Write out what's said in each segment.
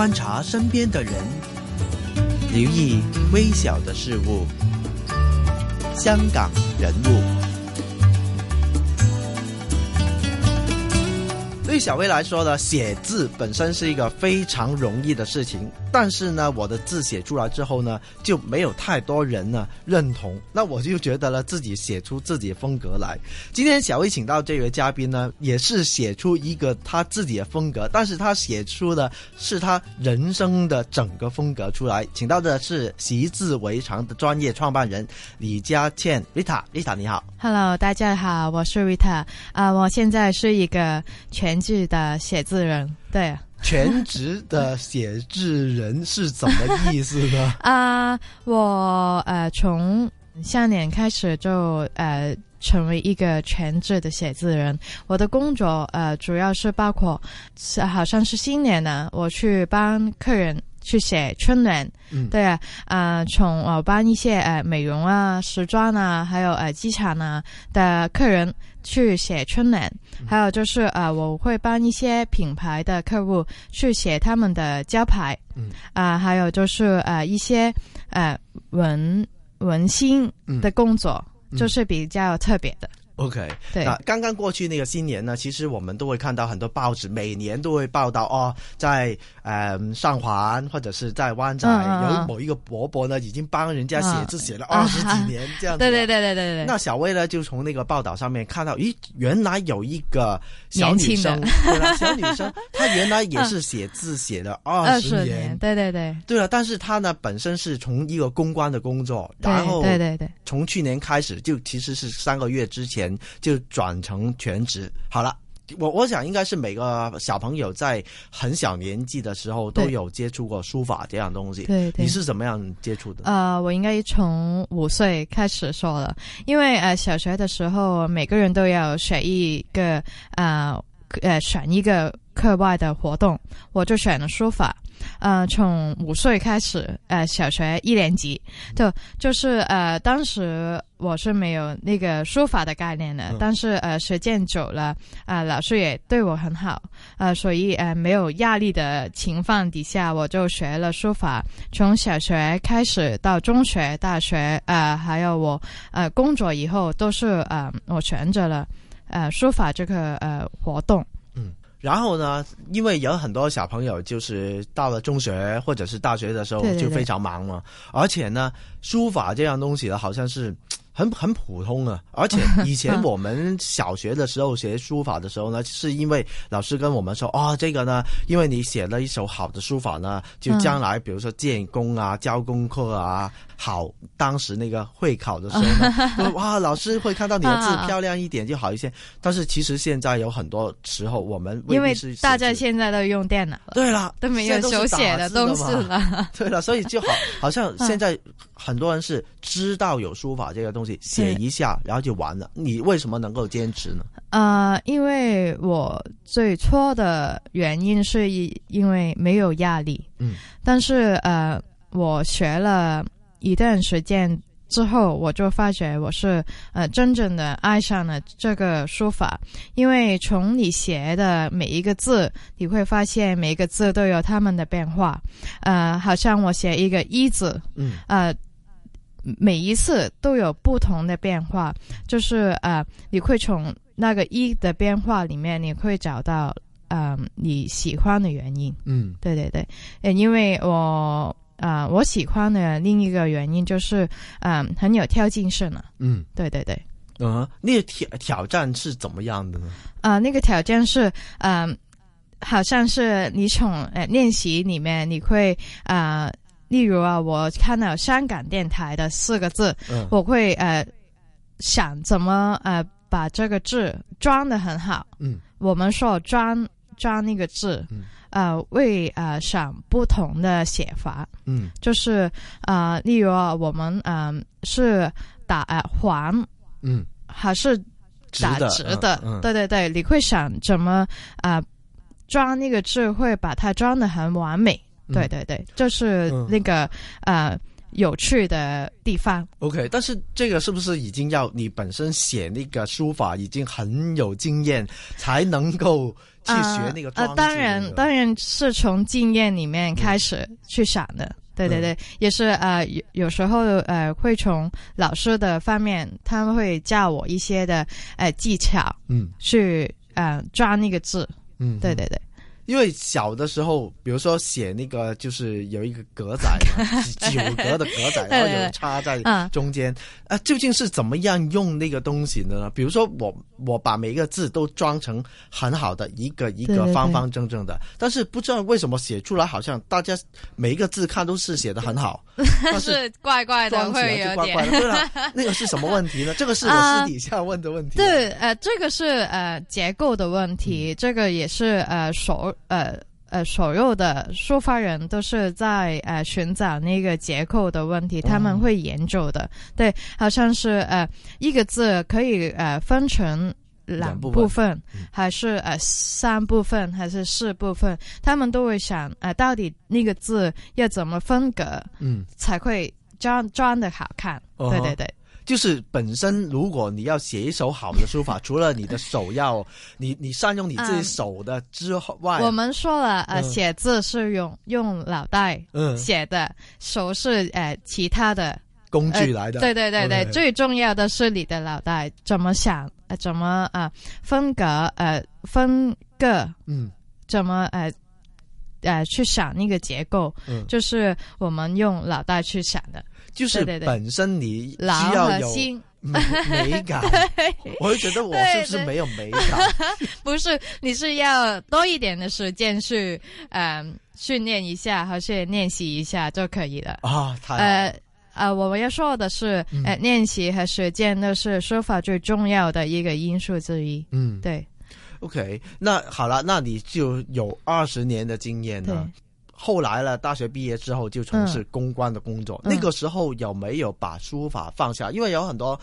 观察身边的人，留意微小的事物。香港人物。对小薇来说呢，写字本身是一个非常容易的事情，但是呢，我的字写出来之后呢，就没有太多人呢认同，那我就觉得呢，自己写出自己的风格来。今天小薇请到这位嘉宾呢，也是写出一个他自己的风格，但是他写出的是他人生的整个风格出来。请到的是习字为常的专业创办人李佳倩 Rita，Rita 你好，Hello，大家好，我是 Rita，啊，我现在是一个全。职的写字人，对，全职的写字人是怎么意思呢？啊，我呃从下年开始就呃成为一个全职的写字人。我的工作呃主要是包括好像是新年呢，我去帮客人去写春联，嗯，对啊，啊从我帮一些呃美容啊、时装啊，还有呃机场啊的客人。去写春联，还有就是呃，我会帮一些品牌的客户去写他们的招牌，嗯。啊，还有就是呃一些呃文文心的工作，就是比较特别的。OK，对，那刚刚过去那个新年呢，其实我们都会看到很多报纸，每年都会报道哦，在呃上环或者是在湾仔有某一个伯伯呢，已经帮人家写字写了二十几年这样子。对对对对对对。那小薇呢，就从那个报道上面看到，咦，原来有一个小女生，对了，小女生，她原来也是写字写了 二十年。对对对。对了，但是她呢，本身是从一个公关的工作，然后对对对，从去年开始就其实是三个月之前。就转成全职好了。我我想应该是每个小朋友在很小年纪的时候都有接触过书法这样东西。对，你是怎么样接触的？呃，我应该从五岁开始说了，因为呃小学的时候每个人都要选一个呃呃选一个课外的活动，我就选了书法。呃，从五岁开始，呃，小学一年级，就就是呃，当时我是没有那个书法的概念的，但是呃，时间久了，啊，老师也对我很好，呃，所以呃，没有压力的情况底下，我就学了书法，从小学开始到中学、大学，呃，还有我呃工作以后，都是呃，我选择了呃书法这个呃活动。然后呢，因为有很多小朋友就是到了中学或者是大学的时候就非常忙嘛，而且呢，书法这样东西呢，好像是。很很普通啊，而且 以前我们小学的时候学书法的时候呢，是因为老师跟我们说，哦，这个呢，因为你写了一手好的书法呢，就将来比如说建功啊、教功课啊，好，当时那个会考的时候呢，哇，老师会看到你的字漂亮一点就好一些。但是其实现在有很多时候，我们因为大家现在都用电脑了，对了，都没有手写的东西了，对了，所以就好，好像 现在很多人是知道有书法这个东西。写一下，然后就完了。你为什么能够坚持呢？呃，因为我最初的原因是因为没有压力。嗯，但是呃，我学了一段时间之后，我就发觉我是呃真正的爱上了这个书法。因为从你写的每一个字，你会发现每一个字都有他们的变化。呃，好像我写一个一字，嗯，呃。每一次都有不同的变化，就是呃，你会从那个一的变化里面，你会找到呃你喜欢的原因。嗯，对对对，呃，因为我啊，我喜欢的另一个原因就是嗯，很有挑战性呢。嗯，对对对。嗯，那个挑挑战是怎么样的呢？啊，那个挑战是嗯，好像是你从呃练习里面你会啊。例如啊，我看到香港电台的四个字，我会呃想怎么呃把这个字装的很好。嗯，我们说装装那个字，呃为呃想不同的写法。嗯，就是啊，例如啊，我们嗯是打呃黄，嗯，还是打直的？对对对，你会想怎么啊装那个字，会把它装的很完美。对对对，就是那个呃有趣的地方。OK，但是这个是不是已经要你本身写那个书法已经很有经验，才能够去学那个？呃，当然，当然是从经验里面开始去想的。对对对，也是呃，有有时候呃，会从老师的方面，他们会教我一些的呃技巧，嗯，去呃抓那个字，嗯，对对对。因为小的时候，比如说写那个，就是有一个格仔，九格的格仔，然后有插在中间，啊，究竟是怎么样用那个东西的呢？比如说我我把每一个字都装成很好的一个一个方方正正的，但是不知道为什么写出来好像大家每一个字看都是写的很好，但是怪怪的，装起来就怪怪的。对了，那个是什么问题呢？这个是我私底下问的问题。对，呃，这个是呃结构的问题，这个也是呃手。呃呃，所有的书法人都是在呃寻找那个结构的问题，他们会研究的。对，好像是呃一个字可以呃分成两部分，还是呃三部分，还是四部分？他们都会想，呃，到底那个字要怎么分隔，嗯，才会装装的好看？对对对。就是本身，如果你要写一首好的书法，除了你的手要 你你善用你自己手的之外，我们说了，呃，写字是用用脑袋写的，手是呃其他的工具来的。对对对对，最重要的是你的脑袋怎么想，呃，怎么啊分隔呃分个，嗯，怎么呃呃去想那个结构，嗯，就是我们用脑袋去想的。就是本身你需要有美感，我会觉得我是不是没有美感？不是，你是要多一点的时间去嗯训练一下，或是练习一下就可以了啊。呃呃，我们要说的是，呃，练习和实践都是书法最重要的一个因素之一。嗯，对。OK，那好了，那你就有二十年的经验了。后来了，大学毕业之后就从事公关的工作。那个时候有没有把书法放下？因为有很多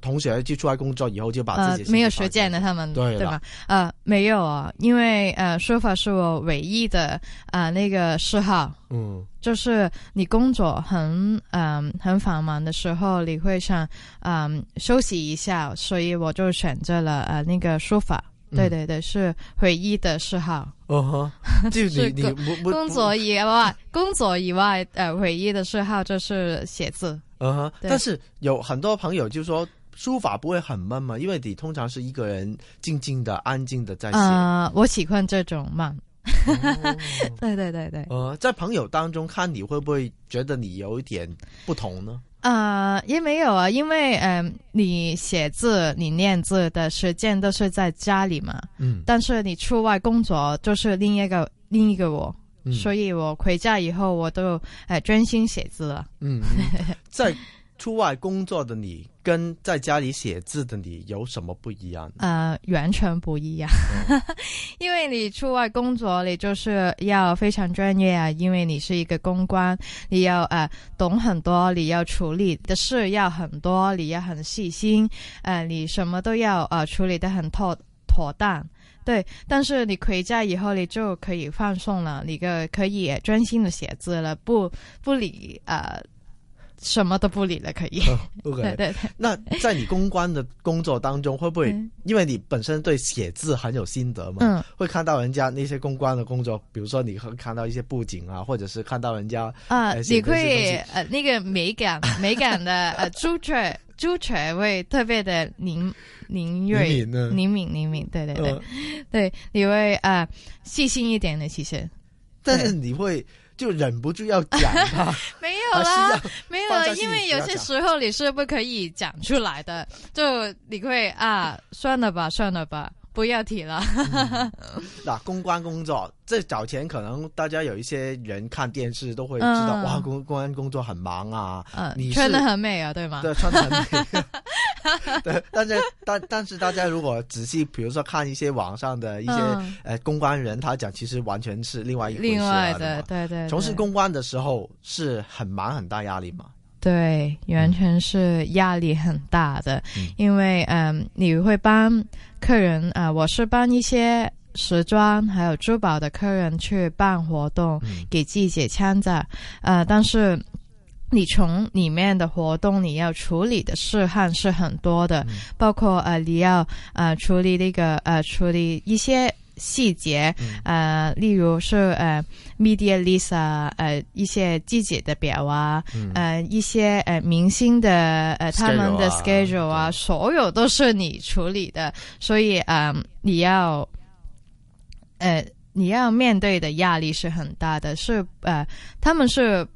同学就出来工作以后就把自己没有实践的，他们对对吧？呃，没有啊，因为呃，书法是我唯一的啊那个嗜好。嗯，就是你工作很嗯很繁忙的时候，你会想嗯休息一下，所以我就选择了呃那个书法。对对对，是回忆的嗜好。哦哈，就你你工作以外，工作以外，呃，唯一的嗜好就是写字。嗯哼，但是有很多朋友就说书法不会很闷嘛，因为你通常是一个人静静的、安静的在写。啊，我喜欢这种慢。对对对对。呃，在朋友当中看你会不会觉得你有一点不同呢？啊，也没有啊，因为嗯，你写字、你练字的时间都是在家里嘛，嗯，但是你出外工作就是另一个另一个我，嗯所以我回家以后我都哎专心写字了，嗯，在。出外工作的你跟在家里写字的你有什么不一样？呃，完全不一样，因为你出外工作，你就是要非常专业啊，因为你是一个公关，你要呃懂很多，你要处理的事要很多，你要很细心，呃，你什么都要呃处理的很妥妥当，对。但是你回家以后，你就可以放松了，你个可以专心的写字了，不不理呃。什么都不理了，可以。对对对。那在你公关的工作当中，会不会因为你本身对写字很有心得嘛？嗯。会看到人家那些公关的工作，比如说你会看到一些布景啊，或者是看到人家啊，你会呃那个美感 美感的呃珠垂珠垂会特别的凝凝锐灵敏灵敏，对对对，对你会啊细心一点的其实，但是你会。就忍不住要讲他，没有啦，没有，因为有些时候你是不可以讲出来的，就你会啊，算了吧，算了吧。不要提了。那公关工作，这早前可能大家有一些人看电视都会知道，哇，公公关工作很忙啊。嗯，你穿的很美啊，对吗？对，穿的很美。对，但是但但是大家如果仔细，比如说看一些网上的一些呃公关人，他讲其实完全是另外一回事。另外的，对对。从事公关的时候是很忙很大压力嘛？对，完全是压力很大的，因为嗯，你会帮客人啊，我是帮一些时装还有珠宝的客人去办活动，给季节参展，呃，但是你从里面的活动，你要处理的事项是很多的，嗯、包括呃，你要呃处理那个呃处理一些细节，嗯、呃，例如是呃 media list 啊，呃一些季节的表啊，嗯、呃一些呃明星的呃他们的 schedule 啊，所有都是你处理的，所以嗯、呃、你要呃你要面对的压力是很大的，是呃他们是。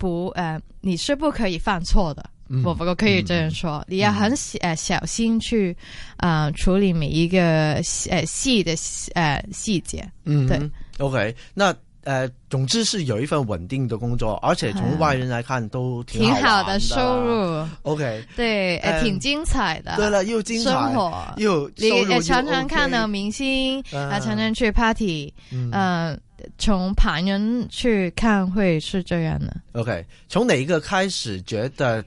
不，呃，你是不可以犯错的，我不过可以这样说，嗯、你要很呃小心去，呃，处理每一个呃细的呃细节。嗯，对，OK，那呃，总之是有一份稳定的工作，而且从外人来看都挺挺好的收入。OK，对，呃，挺精彩的。对了，又精彩，生活。又你收入又常常看到明星，啊，常常去 party，嗯。嗯。从旁人去看会是这样的。OK，从哪一个开始觉得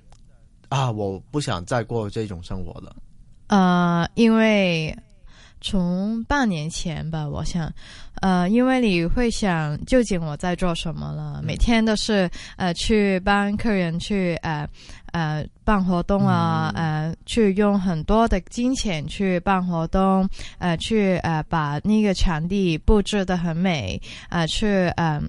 啊，我不想再过这种生活了？呃，因为从半年前吧，我想，呃，因为你会想究竟我在做什么了，每天都是呃去帮客人去呃呃办活动啊，呃去用很多的金钱去办活动，呃去呃把那个场地布置的很美，呃去呃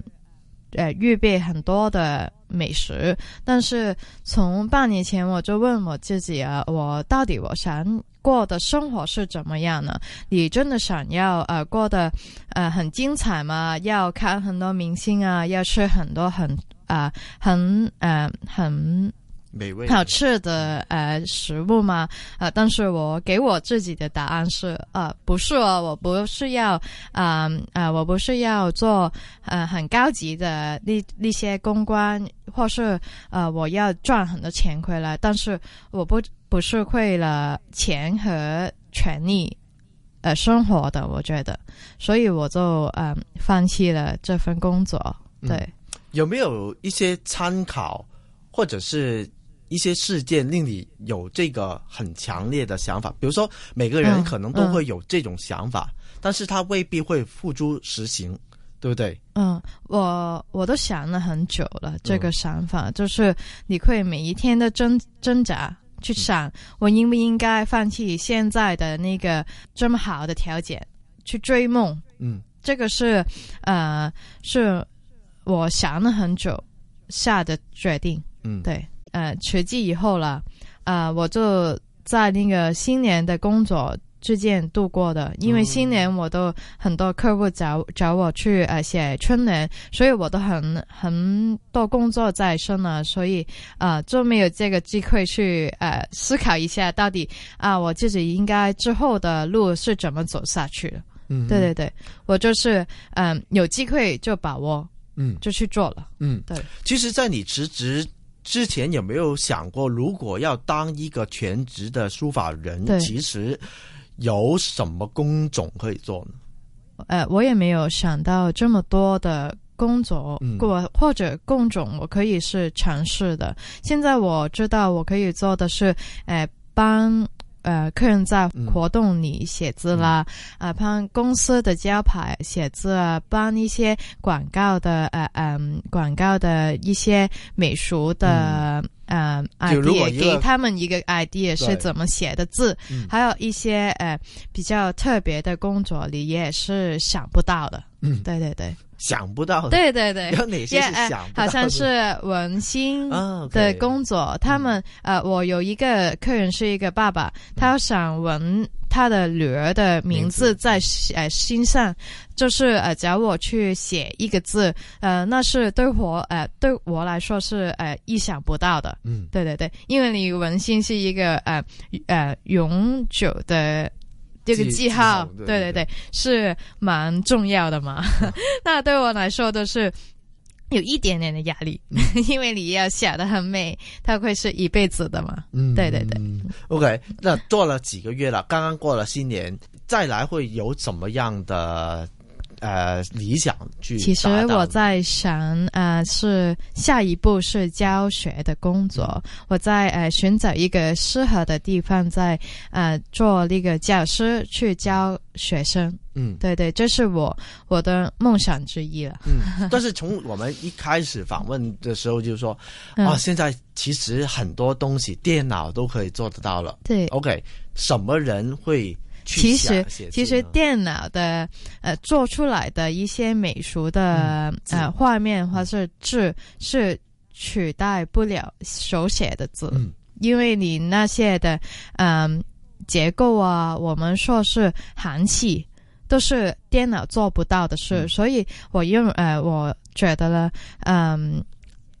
呃预备很多的美食，但是从半年前我就问我自己啊，我到底我想过的生活是怎么样呢？你真的想要呃过得呃很精彩吗？要看很多明星啊，要吃很多很啊、呃、很呃很。美味好吃的呃食物吗？呃，但是我给我自己的答案是呃不是哦，我不是要啊呃我不是要做呃很高级的那那些公关，或是呃我要赚很多钱回来，但是我不不是为了钱和权利呃生活的，我觉得，所以我就嗯、呃、放弃了这份工作。对，嗯、有没有一些参考或者是？一些事件令你有这个很强烈的想法，比如说每个人可能都会有这种想法，嗯嗯、但是他未必会付诸实行，对不对？嗯，我我都想了很久了，这个想法、嗯、就是你会每一天的挣挣扎，去想我应不应该放弃现在的那个这么好的条件去追梦。嗯，这个是呃是我想了很久下的决定。嗯，对。呃，辞季以后了，呃，我就在那个新年的工作之间度过的，因为新年我都很多客户找找我去呃写春联，所以我都很很多工作在身了，所以呃就没有这个机会去呃思考一下到底啊、我自己应该之后的路是怎么走下去的。嗯，对对对，我就是嗯、有机会就把握，嗯，就去做了。嗯，对。其实，在你辞职。之前有没有想过，如果要当一个全职的书法人，其实有什么工种可以做呢？呃，我也没有想到这么多的工作，或、嗯、或者工种，我可以是尝试的。现在我知道我可以做的是，呃，帮。呃，客人在活动里写字啦，啊、嗯，帮、呃、公司的招牌写字啊，帮一些广告的，呃嗯，广告的一些美术的，嗯、呃 idea，给他们一个 idea 是怎么写的字，还有一些呃比较特别的工作，你也是想不到的。嗯，對對對。想不到的，对对对，有哪些是想不到的？好像是文心的工作，他们、嗯、呃，我有一个客人是一个爸爸，他想纹他的女儿的名字在呃心上，就是呃找我去写一个字，呃，那是对我呃对我来说是呃意想不到的。嗯，对对对，因为你文心是一个呃呃永久的。这个记号，对对对对，是蛮重要的嘛。嗯、那对我来说都是有一点点的压力，嗯、因为你要想的很美，它会是一辈子的嘛。嗯，对对对。OK，那做了几个月了，刚刚过了新年，再来会有怎么样的呃理想去？其实我在想，呃，是下一步是教学的工作，我在呃寻找一个适合的地方，在呃做那个教师去教学生。嗯，对对，这是我我的梦想之一了。嗯，但是从我们一开始访问的时候，就是说啊，现在其实很多东西电脑都可以做得到了。对，OK，什么人会？其实，其实电脑的呃做出来的一些美术的呃画面或是字是取代不了手写的字，因为你那些的嗯结构啊，我们说是含气，都是电脑做不到的事，所以我用呃我觉得呢，嗯，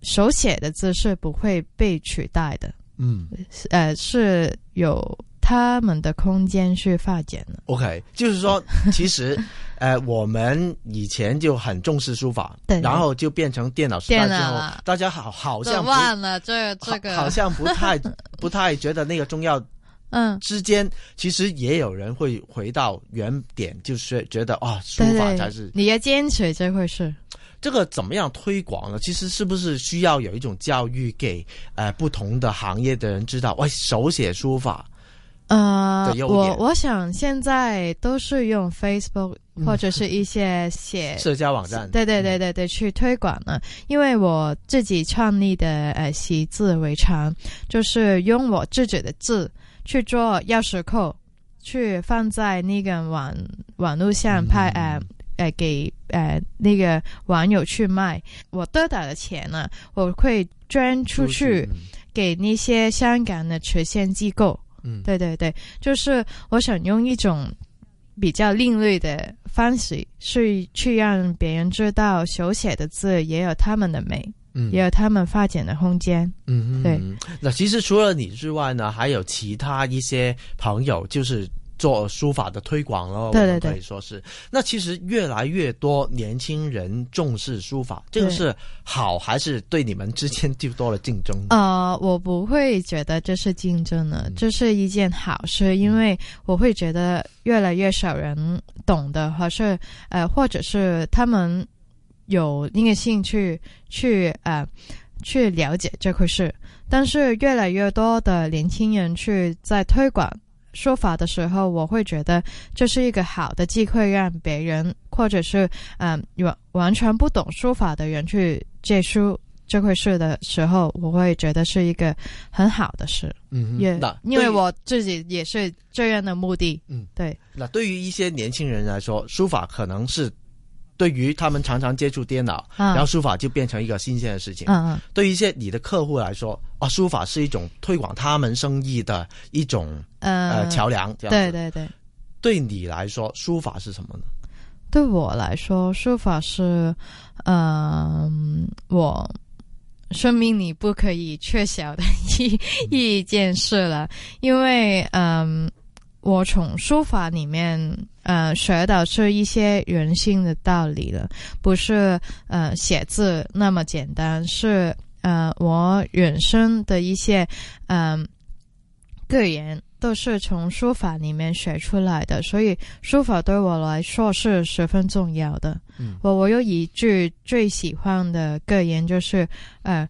手写的字是不会被取代的，嗯，呃是有。他们的空间去发展了。OK，就是说，其实，呃，我们以前就很重视书法，对，然后就变成电脑时代之后，大家好好像忘了这这个，好像不太 不太觉得那个重要。嗯，之间其实也有人会回到原点，就是觉得啊，书法才是你要坚持这回事。这个怎么样推广呢？其实是不是需要有一种教育，给呃不同的行业的人知道，喂，手写书法。呃，我我想现在都是用 Facebook 或者是一些写 社交网站，对对对对对，去推广呢。因为我自己创立的呃习字为常，就是用我自己的字去做钥匙扣，去放在那个网网络上拍呃呃给呃那个网友去卖。我得到的钱呢，我会捐出去给那些香港的慈善机构。嗯，对对对，就是我想用一种比较另类的方式，去去让别人知道手写的字也有他们的美，嗯，也有他们发展的空间。嗯，对。那其实除了你之外呢，还有其他一些朋友，就是。做书法的推广了，对对对，可以说是。那其实越来越多年轻人重视书法，这个是好还是对你们之间就多了竞争？呃，我不会觉得这是竞争的，这是一件好事，因为我会觉得越来越少人懂得，或是呃，或者是他们有那个兴趣去呃去了解这回事，但是越来越多的年轻人去在推广。说法的时候，我会觉得这是一个好的机会，让别人或者是嗯完完全不懂书法的人去借书这回事的时候，我会觉得是一个很好的事。嗯，也因为我自己也是这样的目的。嗯，对。那对于一些年轻人来说，书法可能是。对于他们常常接触电脑，然后书法就变成一个新鲜的事情。嗯嗯。对于一些你的客户来说，啊，书法是一种推广他们生意的一种呃桥梁。对对对。对你来说，书法是什么呢？对我来说，书法是嗯，我生命里不可以缺少的一 一件事了，因为嗯。我从书法里面，呃，学到是一些人性的道理了，不是呃写字那么简单，是呃我人生的一些嗯个人都是从书法里面学出来的，所以书法对我来说是十分重要的。嗯，我我有一句最喜欢的格言，就是呃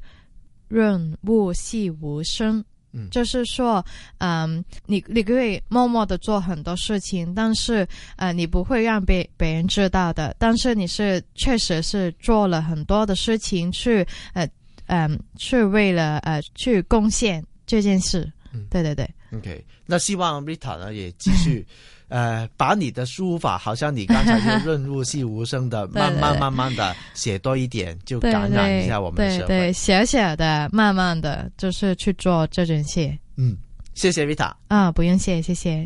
润物细无声。就是说，嗯，你你可以默默的做很多事情，但是呃，你不会让别别人知道的。但是你是确实是做了很多的事情，去呃嗯，去为了呃去贡献这件事。嗯，对对对。OK，那希望 Rita 呢也继续。呃，把你的书法，好像你刚才就润物细无声的，慢慢慢慢的写多一点，就感染一下我们社会。对，小小的，慢慢的，就是去做这件事。嗯，谢谢 Vita。啊，不用谢，谢谢。